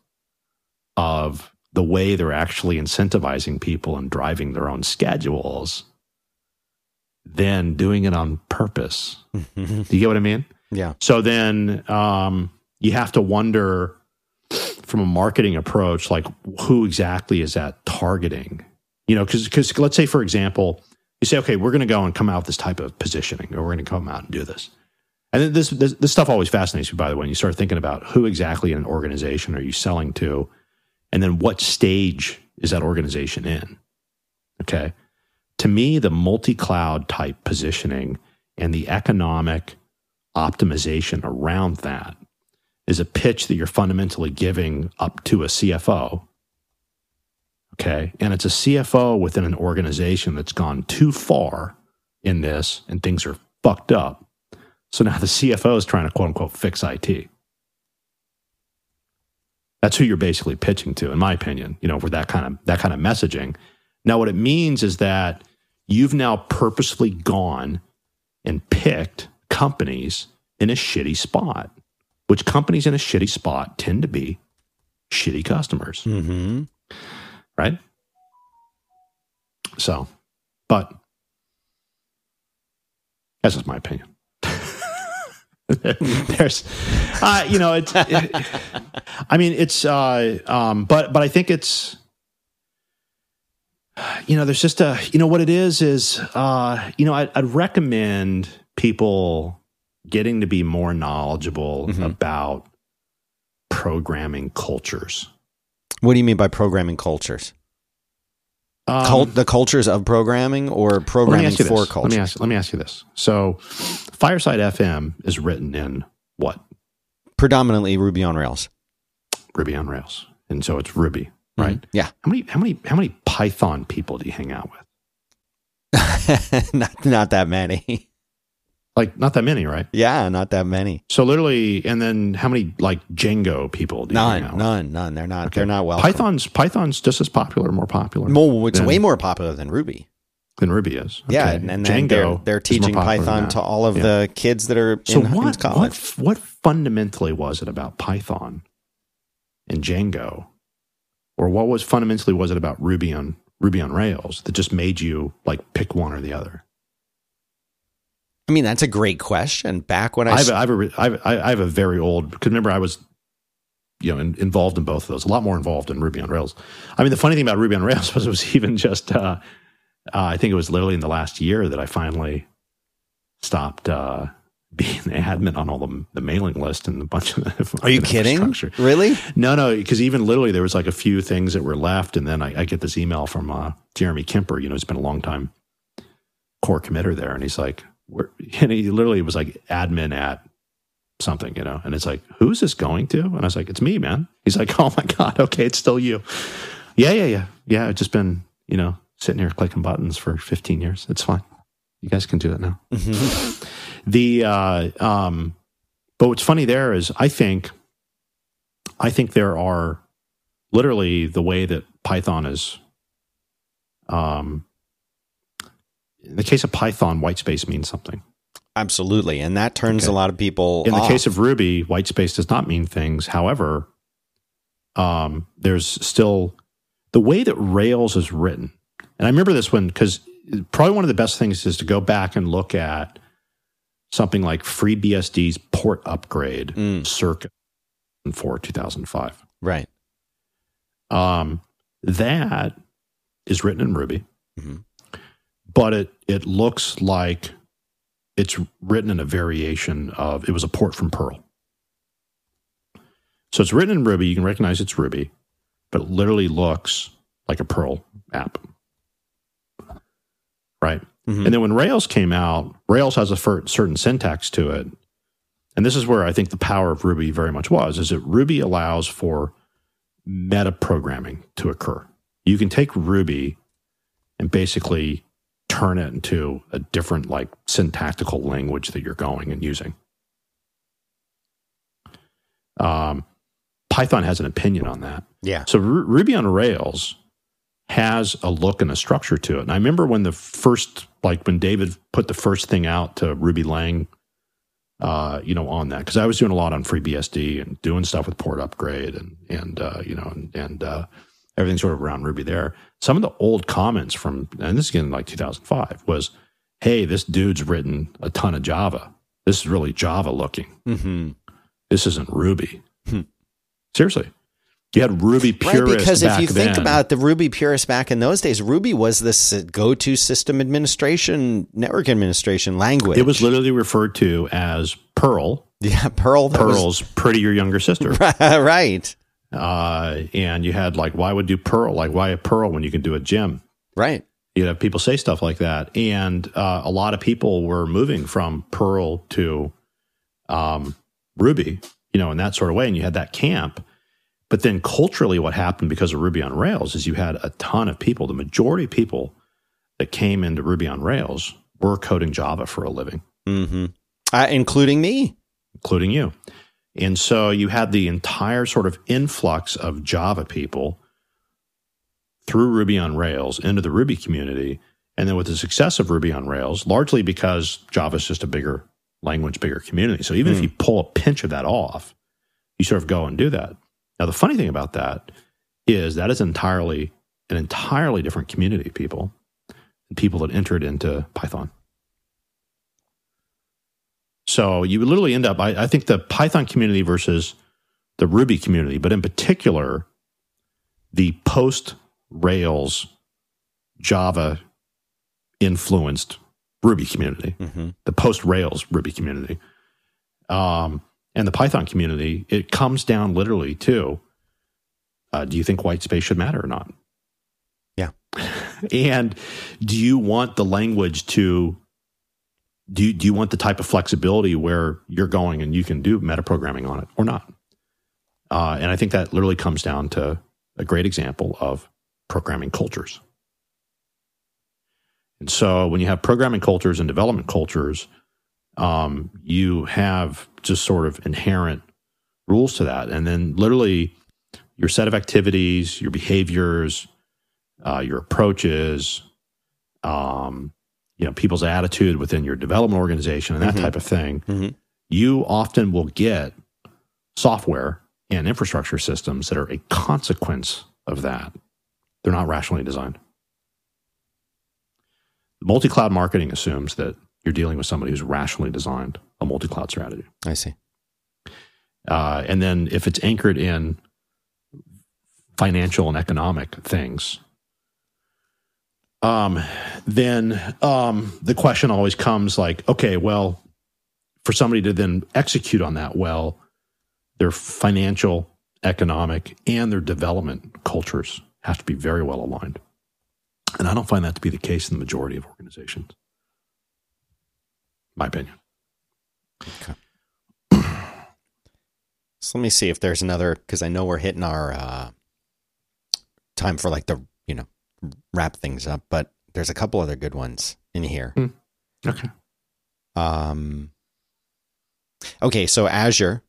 of the way they're actually incentivizing people and driving their own schedules than doing it on purpose. Do you get what I mean? yeah. So then um, you have to wonder from a marketing approach, like who exactly is that targeting? You know, because let's say, for example, you say, okay, we're going to go and come out with this type of positioning, or we're going to come out and do this. And this, this this stuff always fascinates me, by the way. When you start thinking about who exactly in an organization are you selling to, and then what stage is that organization in? Okay, to me, the multi-cloud type positioning and the economic optimization around that is a pitch that you're fundamentally giving up to a CFO. Okay. And it's a CFO within an organization that's gone too far in this and things are fucked up. So now the CFO is trying to quote unquote fix IT. That's who you're basically pitching to, in my opinion, you know, for that kind of that kind of messaging. Now, what it means is that you've now purposely gone and picked companies in a shitty spot which companies in a shitty spot tend to be shitty customers, Mm-hmm. right? So, but that's just my opinion. There's, uh, you know, it's, it, I mean, it's, uh, um, but, but I think it's, you know, there's just a, you know, what it is is, uh, you know, I, I'd recommend people getting to be more knowledgeable Mhm. about programming cultures. What do you mean by programming cultures? Um, Cult, the cultures of programming or programming for this. cultures? Let me ask. Let me ask you this. So, Fireside FM is written in what Predominantly Ruby on Rails. Ruby on Rails, and so it's Ruby, right? Mhm. Yeah. How many? How many? How many Python people do you hang out with? not, not that many. Like not that many, right? yeah, not that many. So literally, and then how many like Django people do you hang out None, none, none. They're not. Okay. They're not well. Python's Python's just as popular, more popular Well, it's than- way more popular than Ruby. than Ruby is. Yeah, and, and then they're, Django they're teaching Python to all of Yeah. the kids that are So in, in what, what college. what fundamentally was it about Python and Django, or what was fundamentally was it about Ruby on Ruby on Rails that just made you like pick one or the other? I mean, that's a great question. Back when I, I have, s- a, I, have a, I, have, I have a very old because remember I was you know in, involved in both of those, a lot more involved in Ruby on Rails. I mean, the funny thing about Ruby on Rails was it was even just uh, uh, I think it was literally in the last year that I finally stopped uh, being the admin on all the, the mailing list and a bunch of the are you kidding? Really? No, no, because even literally there was like a few things that were left, and then I, I get this email from uh, Jeremy Kemper. You know, he's been a long time core committer there, and he's like, And he literally was like admin at something, you know, and it's like, who's this going to? And I was like, it's me, man. He's like, oh my god, okay, it's still you. Yeah, yeah, yeah, yeah. I've just been, you know, sitting here clicking buttons for 15 years. It's fine. You guys can do that now Mhm. the uh, um, but what's funny there is I think I think there are literally the way that Python is. Um, in the case of Python, white space means something. Absolutely, and that turns Okay. a lot of people. In the case of Ruby, white space does not mean things. However, um, there's still the way that Rails is written. And I remember this one because probably one of the best things is to go back and look at something like FreeBSD's portupgrade Mm, circa for 2005. right. Um, that is written in Ruby, Mhm. But it it looks like it's written in a variation of it was a port from Perl. So it's written in Ruby. You can recognize it's Ruby, but it literally looks like a Perl app. Right. Mhm. And then when Rails came out, Rails has a certain syntax to it. And this is where I think the power of Ruby very much was, is that Ruby allows for meta programming to occur. You can take Ruby and basically turn it into a different like syntactical language that you're going and using. Um, Python has an opinion on that. Yeah. So Ru- Ruby on Rails has a look and a structure to it. And I remember when the first, like when David put the first thing out to Ruby Lang, uh, you know, on that because I was doing a lot on FreeBSD and doing stuff with portupgrade and and uh, you know and, and uh, everything sort of around Ruby there. Some of the old comments from and this is again like 2005 was, "Hey, this dude's written a ton of Java. This is really Java looking." hmm this isn't Ruby. Hmm. Seriously. You had Ruby purists. Right, because if you think about the Ruby purists back in those days, Ruby was the go-to system administration, network administration language. it was literally referred to as Perl, yeah, Perl. that was- prettier younger sister. right, uh, and you had like, why would do Perl? Like, why a Perl when you can do a gem? right. You'd have people say stuff like that. And uh, a lot of people were moving from Perl to um, Ruby, you know, in that sort of way. And you had that camp. But then culturally, what happened because of Ruby on Rails is you had a ton of people, the majority of people that came into Ruby on Rails were coding Java for a living, hmm Uh, including me. including you. And so you had the entire sort of influx of Java people through Ruby on Rails into the Ruby community. And then with the success of Ruby on Rails, largely because Java is just a bigger language, bigger community. So even if Hmm. you pull a pinch of that off, you sort of go and do that. Now, the funny thing about that is that is entirely an entirely different community of people people that entered into Python. So you literally end up, I, I think the Python community versus the Ruby community, but in particular, the post Rails Java influenced Ruby community, hmm the post Rails Ruby community, um, and the Python community, it comes down literally to uh, do you think white space should matter or not? Yeah. and do you want the language to do you, do you want the type of flexibility where you're going and you can do metaprogramming on it or not? Uh, and I think that literally comes down to a great example of programming cultures. And so when you have programming cultures and development cultures, um, you have just sort of inherent rules to that. And then literally your set of activities, your behaviors, uh, your approaches, um, you know, people's attitude within your development organization and that Mhm. type of thing, Mhm. you often will get software and infrastructure systems that are a consequence of that. They're not rationally designed. Multi cloud marketing assumes that you're dealing with somebody who's rationally designed a multi cloud strategy. I see. Uh, and then if it's anchored in financial and economic things, um, then um, the question always comes like, okay, well, for somebody to then execute on that well, their financial, economic, and their development cultures have to be very well aligned. And I don't find that to be the case in the majority of organizations. My opinion. So let me see if there's another because I know we're hitting our uh, time for like the wrap things up, but there's a couple other good ones in here. Okay. Um, okay, so Azure.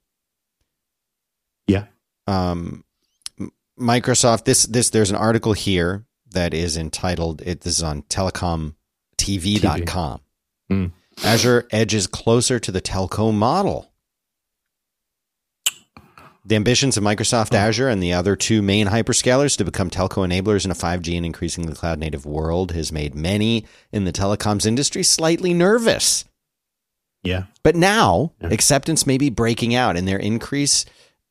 Yeah. Um, Microsoft. This this there's an article here that is entitled. It this is on telecomtv.com. Hmm. Azure edges closer to the telco model. The ambitions of Microsoft hmm. Azure and the other two main hyperscalers to become telco enablers in a 5G and increasingly cloud native world has made many in the telecoms industry slightly nervous. Yeah. But now Yeah. acceptance may be breaking out in their increase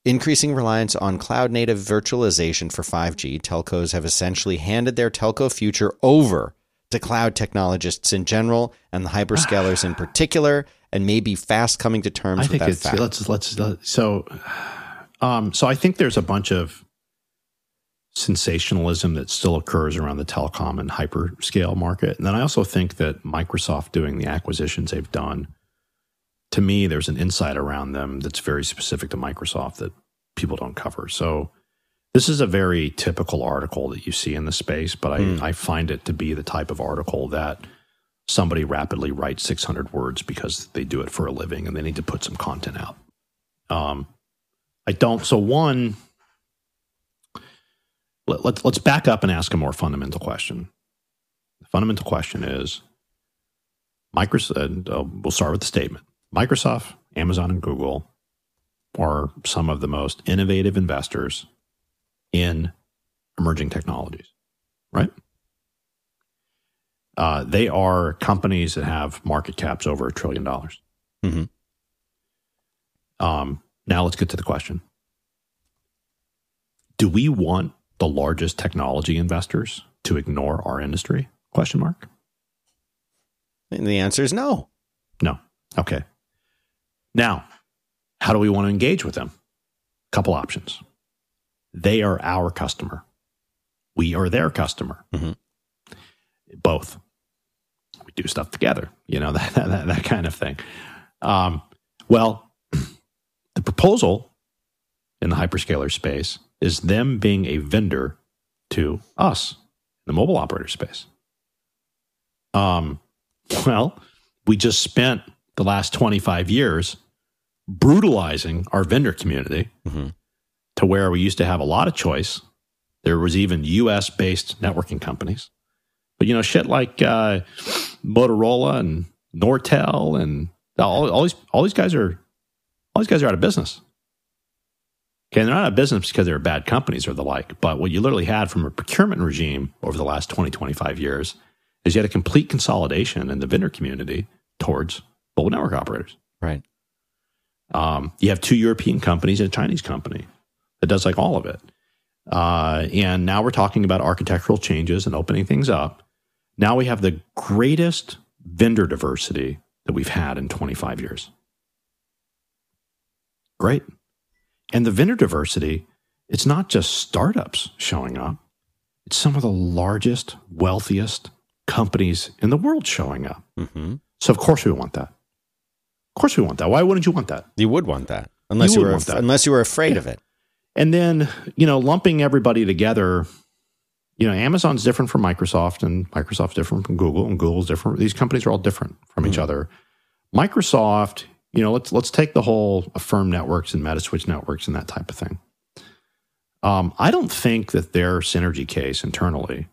increasing reliance on cloud native virtualization for 5G. Telcos have essentially handed their telco future over to cloud technologists in general and the hyperscalers in particular and may be fast coming to terms I with think that it's fact. let's let's let- so um so I think there's a bunch of sensationalism that still occurs around the telecom and hyperscale market. And then I also think that Microsoft doing the acquisitions they've done, to me, there's an insight around them that's very specific to Microsoft that people don't cover. So this is a very typical article that you see in the space, but I, mm. I find it to be the type of article that somebody rapidly writes 600 words because they do it for a living and they need to put some content out. Um, I don't. So one, let, let, let's back up and ask a more fundamental question. The fundamental question is Microsoft, uh, we'll start with the statement Microsoft, Amazon, and Google are some of the most innovative investors in emerging technologies, right? Uh, they are companies that have market caps over a trillion dollars. Mm-hmm. Um, now let's get to the question: Do we want the largest technology investors to ignore our industry? Question mark. And the answer is no. No. Okay. Now, how do we want to engage with them? Couple options. They are our customer. We are their customer. Mm-hmm. Both. We do stuff together, you know, that, that, that kind of thing. Um, well, proposal in the hyperscaler space is them being a vendor to us, the mobile operator space. Um, well, we just spent the last 25 years brutalizing our vendor community mm-hmm. to where we used to have a lot of choice. There was even US based networking companies. But, you know, shit like uh, Motorola and Nortel and all, all, these, all these guys are all these guys are out of business. Okay, they're not out of business because they're bad companies or the like, but what you literally had from a procurement regime over the last 20, 25 years is you had a complete consolidation in the vendor community towards mobile network operators. Right. Um, you have two European companies and a Chinese company that does like all of it. Uh, and now we're talking about architectural changes and opening things up. Now we have the greatest vendor diversity that we've had in 25 years. Great. And the vendor diversity, it's not just startups showing up, it's some of the largest, wealthiest companies in the world showing up. Mm-hmm. So, of course, we want that. Of course, we want that. Why wouldn't you want that? You would want that, unless you, you were af- unless you were afraid yeah. of it. And then, you know, lumping everybody together. You know, Amazon's different from Microsoft, and Microsoft's different from Google, and Google's different. These companies are all different from mm-hmm. each other. Microsoft you know, let's let's take the whole Affirmed networks and Metaswitch networks and that type of thing. Um, I don't think that their synergy case internally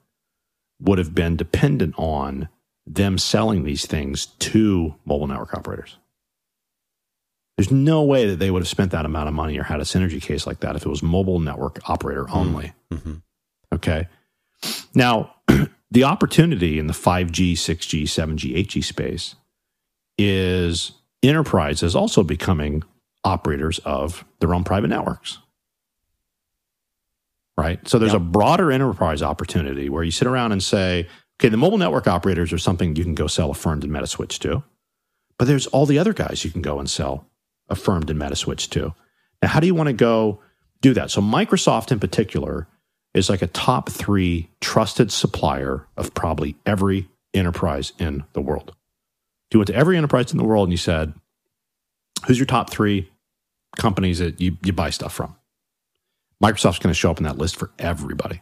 would have been dependent on them selling these things to mobile network operators. There's no way that they would have spent that amount of money or had a synergy case like that if it was mobile network operator mm-hmm. only. Mm-hmm. Okay. Now, the opportunity in the 5G, 6G, 7G, 8G space is enterprises also becoming operators of their own private networks. Right? So there's yep. a broader enterprise opportunity where you sit around and say, okay, the mobile network operators are something you can go sell Affirmed and Metaswitch to. But there's all the other guys you can go and sell Affirmed and Metaswitch to. Now, how do you want to go do that? So Microsoft in particular is like a top three trusted supplier of probably every enterprise in the world you went to every enterprise in the world and you said, who's your top three companies that you, you buy stuff from? Microsoft's going to show up in that list for everybody.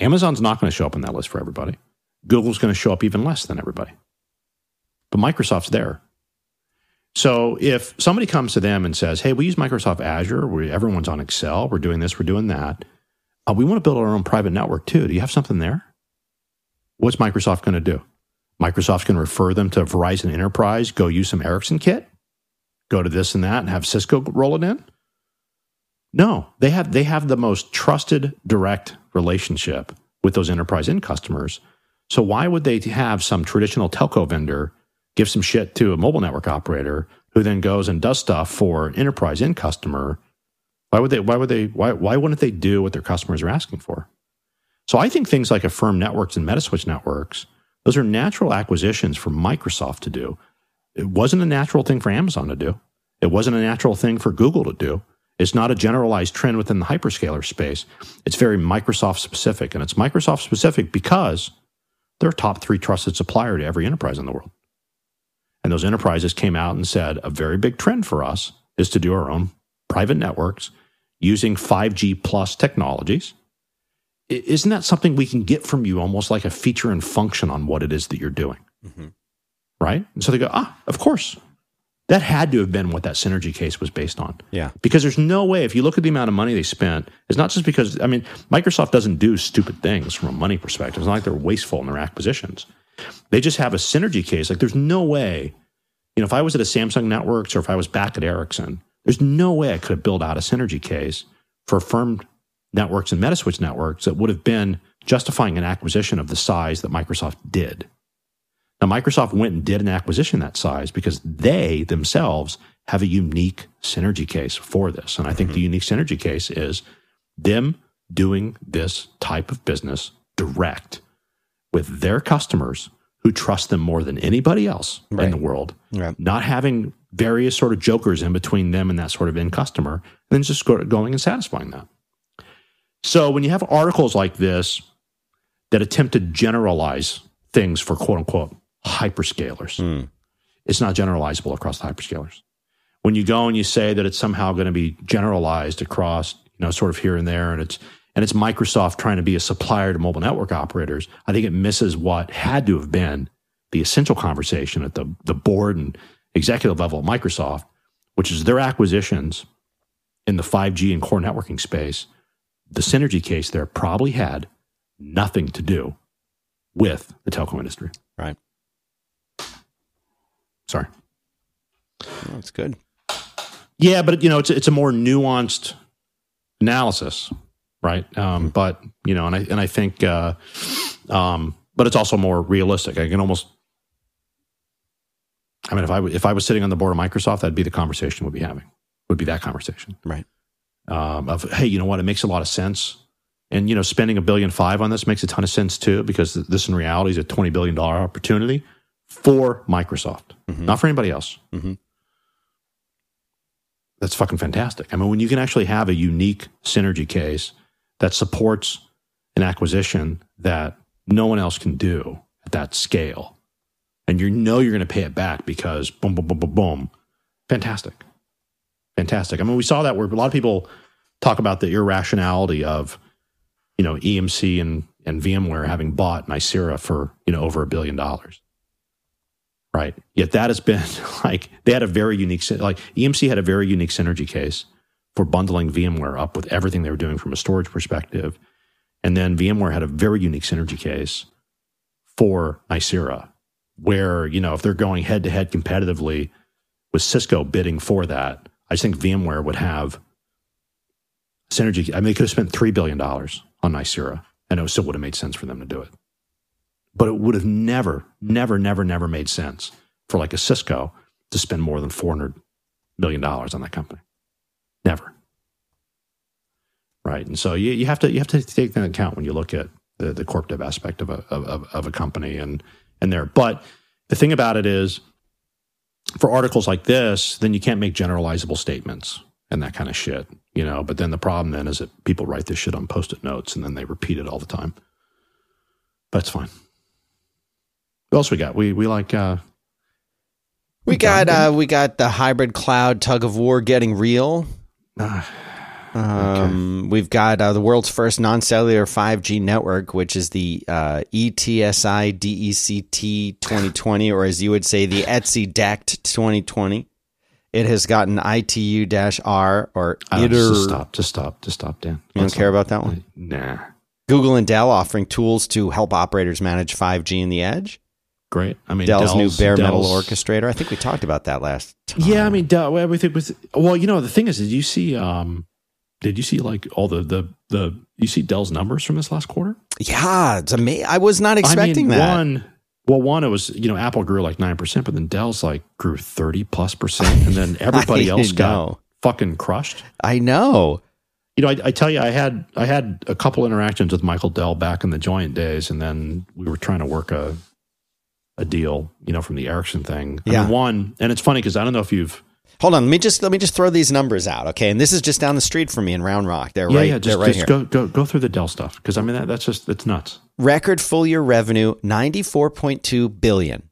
Amazon's not going to show up in that list for everybody. Google's going to show up even less than everybody. But Microsoft's there. So if somebody comes to them and says, hey, we use Microsoft Azure, where everyone's on Excel, we're doing this, we're doing that. Uh, we want to build our own private network too. Do you have something there? What's Microsoft going to do? Microsoft can refer them to Verizon Enterprise, go use some Ericsson kit, go to this and that and have Cisco roll it in. No, they have they have the most trusted direct relationship with those enterprise end customers. So why would they have some traditional telco vendor give some shit to a mobile network operator who then goes and does stuff for enterprise end customer? Why would they why would they why why wouldn't they do what their customers are asking for? So I think things like Affirmed networks and Metaswitch networks those are natural acquisitions for Microsoft to do. It wasn't a natural thing for Amazon to do. It wasn't a natural thing for Google to do. It's not a generalized trend within the hyperscaler space. It's very Microsoft specific. And it's Microsoft specific because they're top three trusted supplier to every enterprise in the world. And those enterprises came out and said a very big trend for us is to do our own private networks using 5G plus technologies. Isn't that something we can get from you almost like a feature and function on what it is that you're doing? Mm-hmm. Right? And so they go, ah, of course. That had to have been what that synergy case was based on. Yeah. Because there's no way, if you look at the amount of money they spent, it's not just because, I mean, Microsoft doesn't do stupid things from a money perspective. It's not like they're wasteful in their acquisitions. They just have a synergy case. Like, there's no way, you know, if I was at a Samsung Networks or if I was back at Ericsson, there's no way I could have built out a synergy case for Affirmed networks and Metaswitch networks that would have been justifying an acquisition of the size that Microsoft did. Now, Microsoft went and did an acquisition that size because they themselves have a unique synergy case for this. And I think mm-hmm. the unique synergy case is them doing this type of business direct with their customers who trust them more than anybody else right. in the world, right. not having various sort of jokers in between them and that sort of end customer, and then just going and satisfying that. So when you have articles like this that attempt to generalize things for quote unquote hyperscalers. Mm. It's not generalizable across the hyperscalers. When you go and you say that it's somehow going to be generalized across, you know, sort of here and there, and it's and it's Microsoft trying to be a supplier to mobile network operators, I think it misses what had to have been the essential conversation at the the board and executive level of Microsoft, which is their acquisitions in the 5G and core networking space. The synergy case there probably had nothing to do with the telco industry. Right. Sorry. That's good. Yeah, but you know, it's it's a more nuanced analysis, right? Um, but you know, and I and I think, uh, um, but it's also more realistic. I can almost, I mean, if I if I was sitting on the board of Microsoft, that'd be the conversation we'd be having. Would be that conversation, right? Um, of hey, you know what? It makes a lot of sense, and you know, spending a billion five on this makes a ton of sense too, because this in reality is a twenty billion dollar opportunity for Microsoft, mm-hmm. not for anybody else. Mm-hmm. That's fucking fantastic. I mean, when you can actually have a unique synergy case that supports an acquisition that no one else can do at that scale, and you know you're going to pay it back because boom, boom, boom, boom, boom, fantastic, fantastic. I mean, we saw that where a lot of people talk about the irrationality of, you know, EMC and and VMware having bought Nicira for you know over a billion dollars right? Yet that has been like they had a very unique like EMC had a very unique synergy case for bundling VMware up with everything they were doing from a storage perspective, and then VMware had a very unique synergy case for Nicira, where you know if they're going head to head competitively with Cisco bidding for that, I just think VMware would have synergy. I mean, they could have spent three billion dollars on Nicira, and it still would have made sense for them to do it. But it would have never, never, never, never made sense for like a Cisco to spend more than $400 million on that company. Never. Right. And so you, you have to you have to take that into account when you look at the, the corp dev aspect of a of, of a company and and there. But the thing about it is for articles like this, then you can't make generalizable statements and that kind of shit, you know. But then the problem then is that people write this shit on post-it notes and then they repeat it all the time. But it's fine. What else we got? We we like uh we got uh we got the hybrid cloud tug of war getting real. Uh, um, okay. We've got uh, the world's first non-cellular 5G network, which is the uh, ETSI DECT 2020, or as you would say, the ETSI DECT 2020. It has gotten ITU-R or ITER. Just stop, just stop, just stop, Dan. You don't care about that one? Nah. Google and Dell offering tools to help operators manage 5G in the edge great. I mean, Dell's, Dell's new bare metal orchestrator. I think we talked about that last time. Yeah, I mean, Dell, everything was. Well, you know, the thing is, did you see? um Did you see like all the the the? You see Dell's numbers from this last quarter? Yeah, it's amazing. I was not expecting I mean, that. One, well, one, it was you know Apple grew like nine percent, but then Dell's like grew thirty plus percent, and then everybody else got fucking crushed. I know. You know, I, I, tell you, I had I had a couple interactions with Michael Dell back in the Joyent days, and then we were trying to work a a deal, you know, from the Ericsson thing. I yeah. Mean, one, and it's funny because I don't know if you've Hold on, let me just let me just throw these numbers out, okay? And this is just down the street from me in Round Rock. They're Yeah, right. yeah. Just, right just go go go through the Dell stuff because I mean that, that's just it's nuts. Record full year revenue 94.2 billion.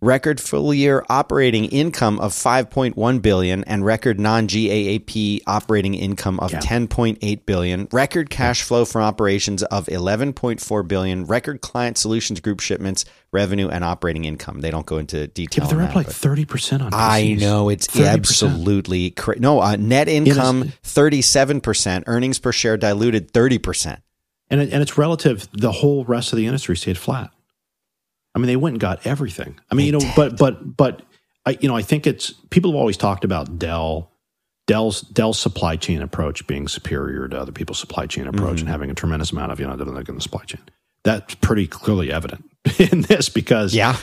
Record full year operating income of 5.1 billion and record non-GAAP operating income of 10.8 billion. Record cash flow from operations of 11.4 billion. Record client solutions group shipments, revenue and operating income. They don't go into detail. Yeah, but they're on up that, like thirty percent on. I know it's 30%. absolutely cra- no uh, net income seven percent, earnings per share diluted thirty percent. and it, and it's relative. The whole rest of the industry stayed flat. I mean, they went and got everything. I mean, you know, but but but I you know I think it's people have always talked about Dell. Dell's Dell's supply chain approach being superior to other people's supply chain approach and having a tremendous amount of you know in the supply chain. That's pretty clearly evident in this because Yeah,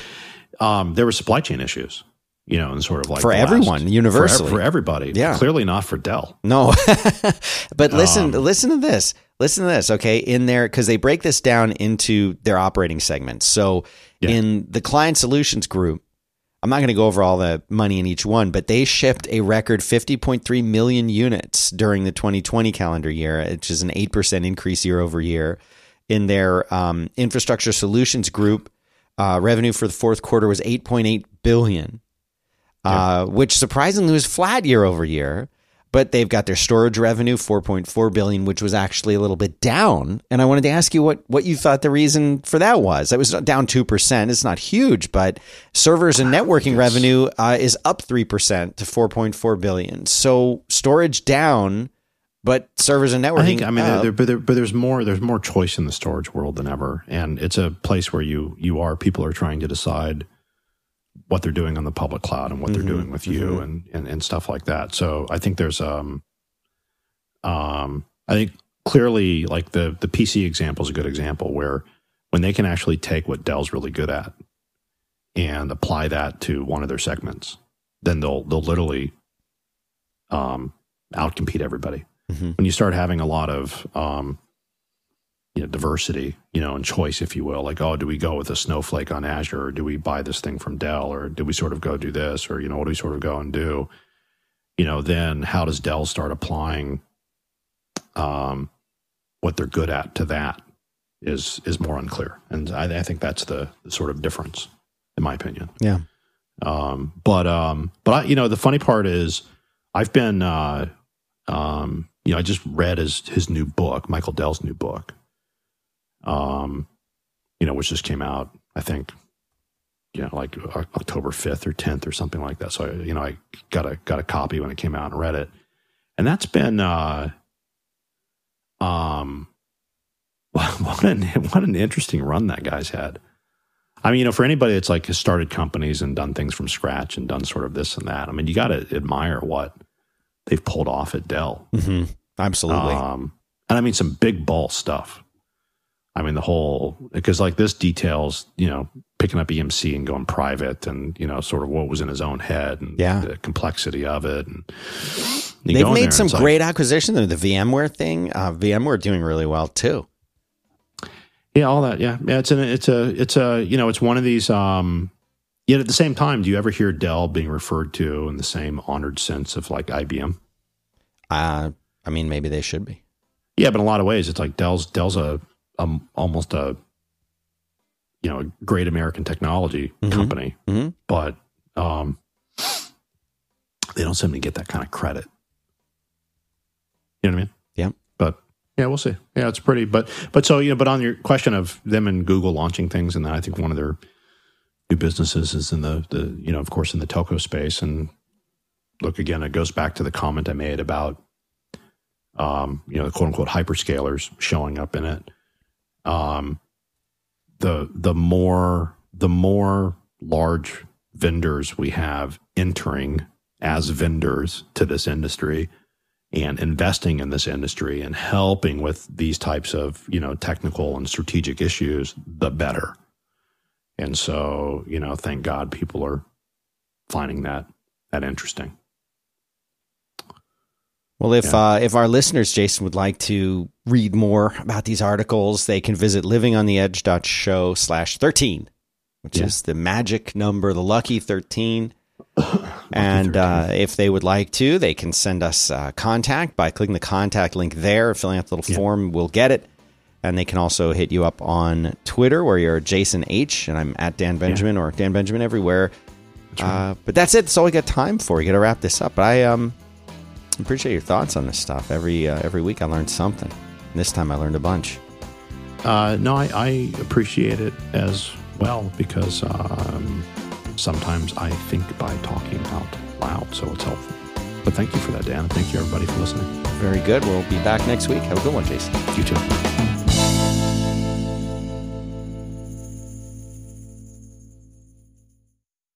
um, there were supply chain issues, you know, and sort of like For the last- everyone, for universally. for, everybody. Yeah. clearly not for Dell. no. but listen, Um, listen to this. Listen to this. Okay, in there because they break this down into their operating segments. So Yeah. in the client solutions group. I'm not going to go over all the money in each one, but they shipped a record 50.3 million units during the 2020 calendar year, which is an 8% increase year over year. In their um, infrastructure solutions group, uh, revenue for the fourth quarter was 8.8 billion, uh, which surprisingly was flat year over year. But they've got their storage revenue 4.4 billion, which was actually a little bit down. And I wanted to ask you what what you thought the reason for that was. That was down two percent. It's not huge, but servers and networking revenue uh, is up three percent to 4.4 billion. So storage down, but servers and networking. I think I mean, there, but, there, but there's more. There's more choice in the storage world than ever, and it's a place where you you are people are trying to decide what they're doing on the public cloud and what they're doing with you and, and and stuff like that. So I think there's um um I think clearly like the the PC example is a good example where when they can actually take what Dell's really good at and apply that to one of their segments, then they'll they'll literally um outcompete everybody Mhm. when you start having a lot of um, you know diversity, you know, and choice, if you will, like oh, do we go with a Snowflake on Azure, or do we buy this thing from Dell, or do we sort of go do this, or you know, what do we sort of go and do? You know, then how does Dell start applying um, what they're good at to that is is more unclear, and I, I think that's the, the sort of difference, in my opinion. yeah. Um, but um, but I, you know, the funny part is, I've been, uh, um, you know, I just read his his new book, Michael Dell's new book, um, you know, which just came out, I think, you know, like October fifth or tenth or something like that. So I, you know, I got a got a copy when it came out and read it, and that's been, uh, um, what an what an interesting run that guy's had. I mean, you know, for anybody that's like has started companies and done things from scratch and done sort of this and that, I mean, you got to admire what they've pulled off at Dell. hmm Absolutely. Um, and I mean, some big ball stuff. I mean, the whole, because like this details, you know, picking up EMC and going private and, you know, sort of what was in his own head and Yeah. the complexity of it. And They've made some it's like- great acquisition. The VMware thing, uh, VMware doing really well too. Yeah, all that. Yeah, yeah. It's an it's a it's a you know it's one of these. Um, yet at the same time, do you ever hear Dell being referred to in the same honored sense of like IBM? Uh, I mean, maybe they should be. Yeah, but in a lot of ways, it's like Dell's Dell's a um, almost a you know a great American technology Mhm. company, Mhm. but um, they don't seem to get that kind of credit. You know what I mean? Yeah. But yeah, we'll see. Yeah, it's pretty. But but so you know, but on your question of them and Google launching things, and then I think one of their new businesses is in the the you know of course in the telco space. And look again, it goes back to the comment I made about um, you know the quote unquote hyperscalers showing up in it. Um, the the more the more large vendors we have entering as vendors to this industry and investing in this industry and helping with these types of you know technical and strategic issues the better. And so you know thank god people are finding that that interesting Well, if Yeah. uh, if our listeners, Jason, would like to read more about these articles, they can visit livingontheedge.show slash 13, which Yeah. is the magic number, the lucky 13. And uh, if they would like to, they can send us uh, contact by clicking the contact link there, filling out the little yeah. form. We'll get it. And they can also hit you up on Twitter where you're Jason H. And I'm at Dan Benjamin or Dan Benjamin everywhere. Right. Uh, but that's it. That's all we got time for. We got to wrap this up. But I um, appreciate your thoughts on this stuff. Every uh, every week I learned something. And this time I learned a bunch. Uh, no, I, I, appreciate it as well because um, sometimes I think by talking out loud, so it's helpful. But thank you for that, Dan. Thank you, everybody, for listening. Very good. We'll be back next week. Have a good one, Jason. You too.